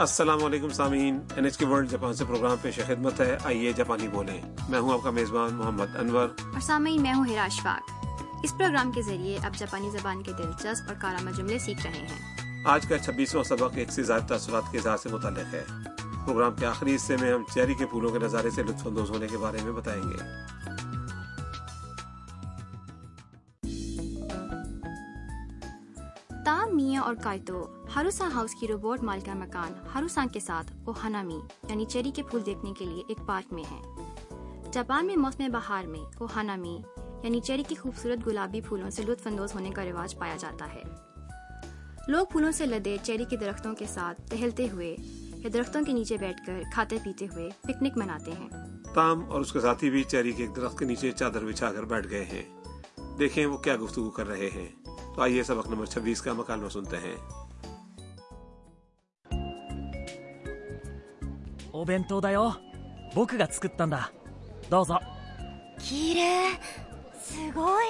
السلام علیکم سامعین۔ N H K World Japan سے پروگرام پیش خدمت ہے۔ آئیے جاپانی بولیں۔ میں ہوں آپ کا میزبان محمد انور۔ اور سامعین میں ہوں ہرا اشفاق۔ اس پروگرام کے ذریعے آپ جاپانی زبان کے دلچسپ اور کارآمد جملے سیکھ رہے ہیں۔ آج کا چھبیسواں سبق ایک سے زائد تاثرات کے اظہار سے متعلق ہے۔ پروگرام کے آخری حصے میں ہم چیری کے پھولوں کے نظارے سے لطف اندوز ہونے کے بارے میں بتائیں گے۔ میاں اور کائتو ہاروسا ہاؤس کی روبوٹ مالکہ مکان ہاروسان کے ساتھ اوہانامی یعنی چیری کے پھول دیکھنے کے لیے ایک پارک میں ہے۔ جاپان میں موسم بہار میں اوہانامی یعنی چیری کی خوبصورت گلابی پھولوں سے لطف اندوز ہونے کا رواج پایا جاتا ہے۔ لوگ پھولوں سے لدے چیری کے درختوں کے ساتھ ٹہلتے ہوئے یا درختوں کے نیچے بیٹھ کر کھاتے پیتے ہوئے پکنک مناتے ہیں۔ تام اور اس کے ساتھی بھی چیری کے ایک درخت کے نیچے چادر بچھا کر بیٹھ گئے ہیں۔ دیکھیں وہ کیا گفتگو کر رہے ہیں۔ تو آئیے سبق نمبر چھبیس کا مکالمہ سنتے ہیں お弁当だよ僕が作ったんだどうぞきれいすごい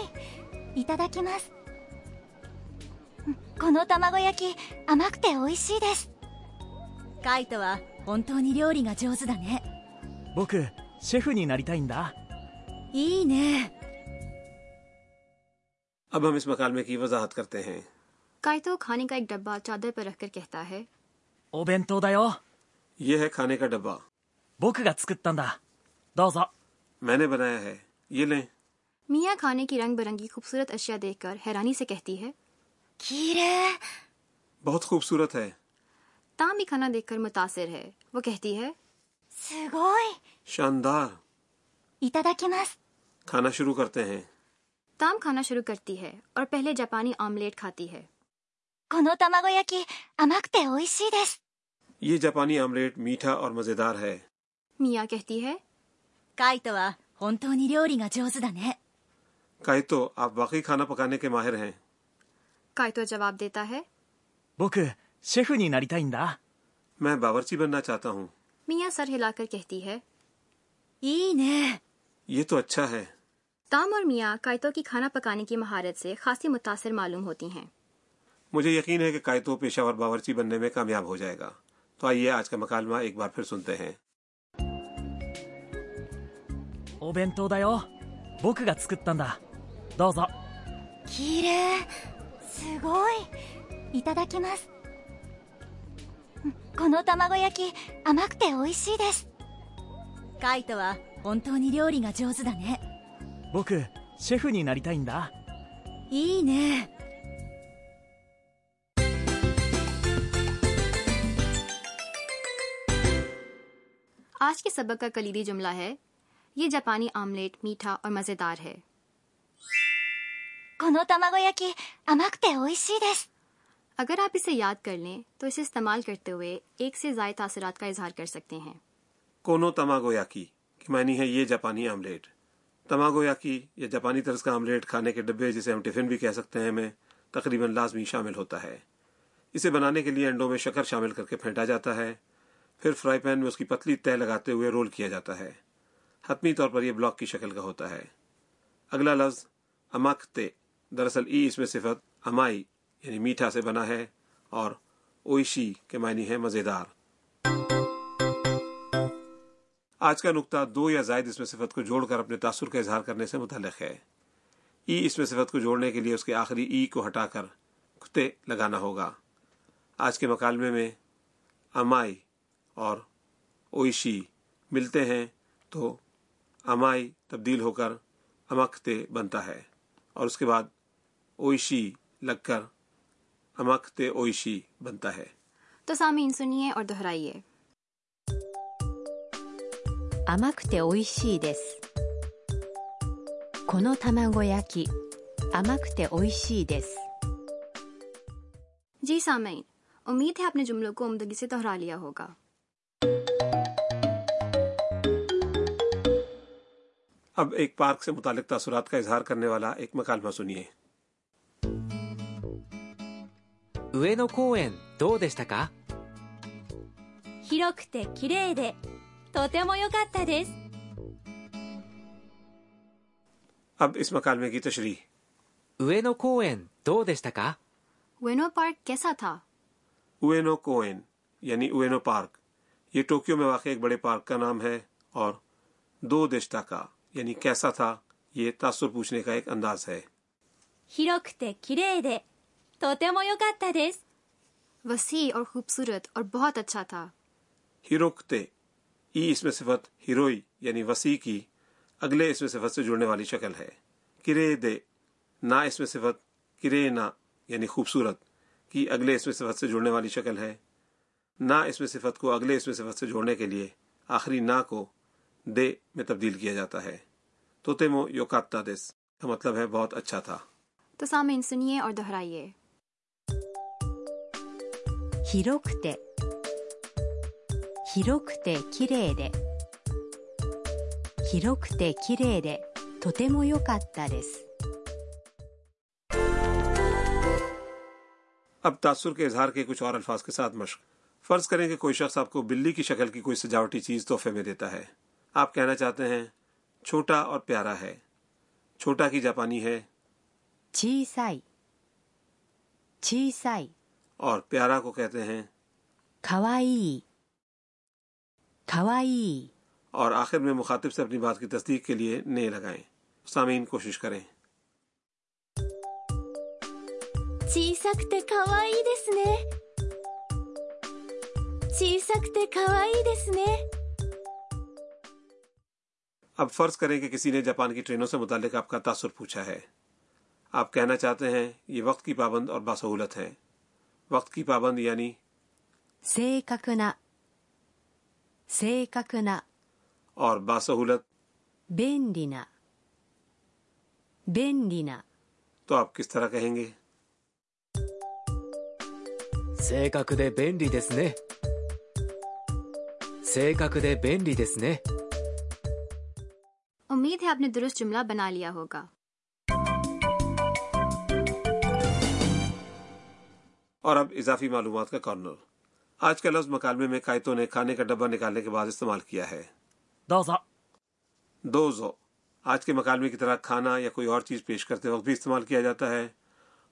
いただきますうんこの卵焼き甘くて美味しいですカイトは本当に料理が上手だね僕シェフになりたいんだいいね اب ہم اس مکالمے کی وضاحت کرتے ہیں۔ کائتو کھانے کا ایک ڈبا چادر پر رکھ کر کہتا ہے۔ او بینتو دایو۔ یہ ہے کھانے کا ڈبا بوک گا تسکتندا میں نے بنایا ہے۔ یہ لیں۔ میاں کھانے کی رنگ برنگی خوبصورت اشیاء دیکھ کر حیرانی سے کہتی ہے۔ کیرے۔ بہت خوبصورت ہے۔ تام بھی کھانا دیکھ کر متاثر ہے۔ وہ کہتی ہے۔ سگوئی شاندار۔ ایتاداکیماس کھانا شروع کرتے ہیں۔ تام کھانا شروع کرتی ہے اور پہلے جاپانی آملیٹ کھاتی ہے۔ کونو تماگویا کی امکتے اوئیسی دیس یہ جاپانی آملیٹ میٹھا اور مزیدار ہے۔ میاں کہتی ہے کائیتو آ ہونتو نی ریوری گا جوز دنے کائیتو آپ واقعی کھانا پکانے کے ماہر ہیں۔ کائیتو جواب دیتا ہے میں باورچی بننا چاہتا ہوں۔ میاں سر ہلا کر کہتی ہے یہ تو اچھا ہے۔ تام اور میاں کائتو کی کھانا پکانے کی مہارت سے خاصی متاثر معلوم ہوتی ہیں مجھے یقین ہے کہ کائتو پیشہ ور باورچی بننے میں کامیاب ہو جائے گا تو آئیے آج کا مکالمہ ایک بار پھر سنتے ہیں お弁当だよ僕が作ったんだどうぞきれいすごいいただきますうんこの卵焼き甘くて美味しいですカイトは本当に料理が上手だね 僕シェフになりたいんだいいね آج کے سبق کا کلیدی جملہ ہے یہ جاپانی آملیٹ میٹھا اور مزیدار ہے この卵焼き甘くて美味しいです اگر آپ اسے یاد کر لیں تو اسے استعمال کرتے ہوئے ایک سے زائد تاثرات کا اظہار کر سکتے ہیں کونو تماگو یاکی کی معنی ہے یہ جاپانی آملیٹ تماگو یاکی یا جاپانی طرز کا آملیٹ کھانے کے ڈبے جسے ہم ٹفن بھی کہہ سکتے ہیں میں تقریباً لازمی شامل ہوتا ہے۔ اسے بنانے کے لیے انڈوں میں شکر شامل کر کے پھینٹا جاتا ہے، پھر فرائی پین میں اس کی پتلی تہ لگاتے ہوئے رول کیا جاتا ہے۔ حتمی طور پر یہ بلاک کی شکل کا ہوتا ہے۔ اگلا لفظ، اماکتے، دراصل ای اس میں صفت امائی یعنی میٹھا سے بنا ہے اور اوئشی کے معنی ہے مزیدار۔ آج کا نقطہ دو یا زائد اس میں صفت کو جوڑ کر اپنے تاثر کا اظہار کرنے سے متعلق ہے۔ ای اس میں صفت کو جوڑنے کے لیے اس کے آخری ای کو ہٹا کر کتے لگانا ہوگا۔ آج کے مکالمے میں امائی اور اوئشی ملتے ہیں تو امائی تبدیل ہو کر امکتے بنتا ہے۔ اور اس کے بعد اوئشی لگ کر امکتے اوئشی بنتا ہے۔ تو سامعین سنیے اور دہرائیے۔ 甘くて美味しいですこの卵焼き甘くて美味しいです جی سامعین امید ہے آپ نے جملوں کو عمدگی سے دہرا لیا ہوگا اب ایک پارک سے متعلق تاثرات کا اظہار کرنے والا ایک مکالمہ سنیے 上野公園どうでしたか広くて綺麗で とても良かったです اب اس مکالمے کی تشریح 上野公園どうでしたか وینو پارک کیسا تھا اوینو کوئن یعنی اوینو پارک یہ ٹوکیو میں واقع ایک بڑے پارک کا نام ہے اور دو دشتا کا یعنی کیسا تھا یہ تاثر پوچھنے کا ایک انداز ہے 広くて綺麗でとても良かったです وسیع اور خوبصورت اور بہت اچھا تھا ہیروکتے ای اس میں صفت ہیروئی یعنی وسیع کی اگلے اس میں صفت سے جڑنے والی شکل ہے۔ کرے دے نا اس میں صفت کرے نا یعنی خوبصورت کی اگلے اس میں صفت سے جڑنے والی شکل ہے۔ نا اس میں صفت کو اگلے اس میں صفت سے جوڑنے کے لیے آخری نا کو دے میں تبدیل کیا جاتا ہے۔ تو تیمو یوکاتا دس کا مطلب ہے بہت اچھا تھا۔ تو سامعین سنیے اور دہرائیے۔ 広くて綺麗で広くて綺麗でとても良かったです اب تاثر کے اظہار کے کچھ اور الفاظ کے ساتھ مشق فرض کریں کہ کوئی شخص آپ کو بلی کی شکل کی کوئی سجاوٹی چیز تحفے میں دیتا ہے آپ کہنا چاہتے ہیں چھوٹا اور پیارا ہے چھوٹا کی جاپانی ہے 小さい小さい اور پیارا کو کہتے ہیں か わいいかわいい اور آخر میں مخاطب سے اپنی بات کی تصدیق کے لیے نے لگائیں سامعین کوشش کریں 小さくて可愛いですね小さくて可愛いですね اب فرض کریں کہ کسی نے جاپان کی ٹرینوں سے متعلق آپ کا تاثر پوچھا ہے آپ کہنا چاہتے ہیں یہ وقت کی پابند اور باسہولت ہیں وقت کی پابند یعنی 正確な 正確な اور باسہولت 便利な便利な تو آپ کس طرح کہیں گے 正確で便利ですね正確で便利ですね امید ہے آپ نے درست جملہ بنا لیا ہوگا اور اب اضافی معلومات کا کارنر آج کا لفظ مکالمے میں کائتوں نے کھانے کا ڈبہ نکالنے کے بعد استعمال کیا ہے۔ دوزو۔ دوزو۔ آج کے مکالمے کی طرح کھانا یا کوئی اور چیز پیش کرتے وقت بھی استعمال کیا جاتا ہے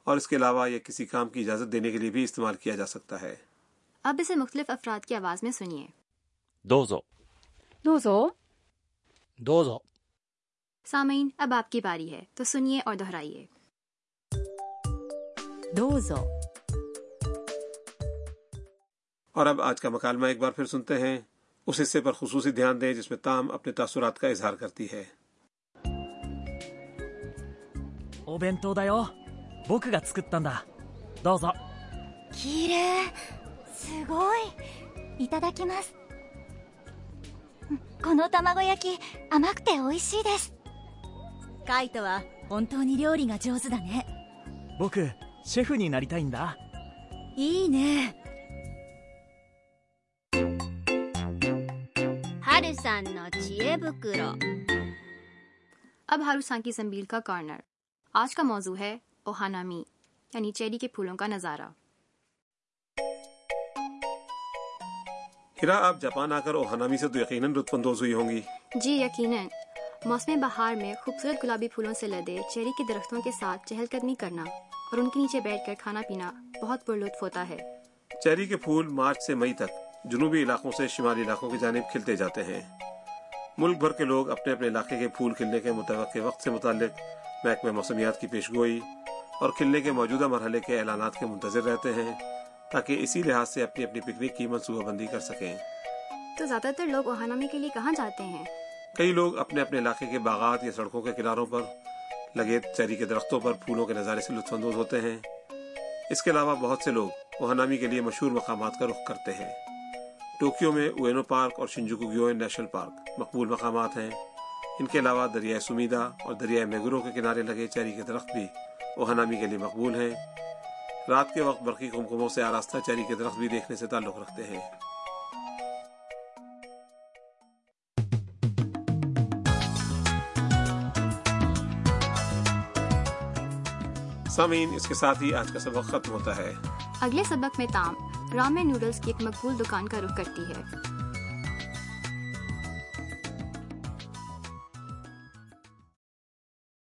اور اس کے علاوہ یہ کسی کام کی اجازت دینے کے لیے بھی استعمال کیا جا سکتا ہے۔ اب اسے مختلف افراد کی آواز میں سنیے۔ دوزو۔ دوزو۔ دوزو۔ سامعین اب آپ کی باری ہے تو سنیے اور دہرائیے۔ دوزو۔ اور اب آج کا مکالمہ ایک بار پھر سنتے ہیں اس حصے پر خصوصی دھیان دیں جس میں تام اپنے تاثرات کا اظہار کرتی ہے お弁当だよ僕が作ったんだどうぞ綺麗すごいいただきますうんこの卵焼き甘くて美味しいですカイトは本当に料理が上手だね僕シェフになりたいんだいいね 春さんの知恵袋 اب ہاروسان کی زمبیل کا کارنر آج کا موضوع ہے اوہانامی یعنی چیری کے پھولوں کا نظارہ ہرا آپ جاپان آ کر اوہانامی سے تو یقیناً لطف اندوز ہوئی ہوں گی جی یقیناً موسم بہار میں خوبصورت گلابی پھولوں سے لدے چیری کے درختوں کے ساتھ چہل قدمی کرنا اور ان کے نیچے بیٹھ کر کھانا پینا بہت پرلطف ہوتا ہے چیری کے پھول مارچ سے مئی تک جنوبی علاقوں سے شمالی علاقوں کی جانب کھلتے جاتے ہیں۔ ملک بھر کے لوگ اپنے اپنے علاقے کے پھول کھلنے کے متوقع وقت سے متعلق محکمہ موسمیات کی پیشگوئی اور کھلنے کے موجودہ مرحلے کے اعلانات کے منتظر رہتے ہیں تاکہ اسی لحاظ سے اپنی اپنی پکنک کی منصوبہ بندی کر سکیں۔ تو زیادہ تر لوگ اوہانامی کے لیے کہاں جاتے ہیں؟ کئی لوگ اپنے اپنے علاقے کے باغات یا سڑکوں کے کناروں پر لگے چیری کے درختوں پر پھولوں کے نظارے سے لطف اندوز ہوتے ہیں۔ اس کے علاوہ بہت سے لوگ اوہانامی کے لیے مشہور مقامات کا رخ کرتے ہیں۔ ٹوکیو میں اوینو پارک اور شنجوکو گیوئن نیشنل پارک مقبول مقامات ہیں۔ ان کے علاوہ دریائے سمیدا اور دریائے میگرو کے کنارے لگے چیری کے درخت بھی اوہانامی کے لیے مقبول ہیں۔ رات کے وقت برقی کمکموں سے آراستہ چیری کے درخت بھی دیکھنے سے تعلق رکھتے ہیں۔ سامعین، اس کے ساتھ ہی آج کا سبق ختم ہوتا ہے۔ اگلے سبق میں تام۔ رامے نوڈلز کی ایک مقبول دکان کا رخ کرتی ہے۔